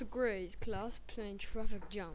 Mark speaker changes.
Speaker 1: The class playing traffic jam.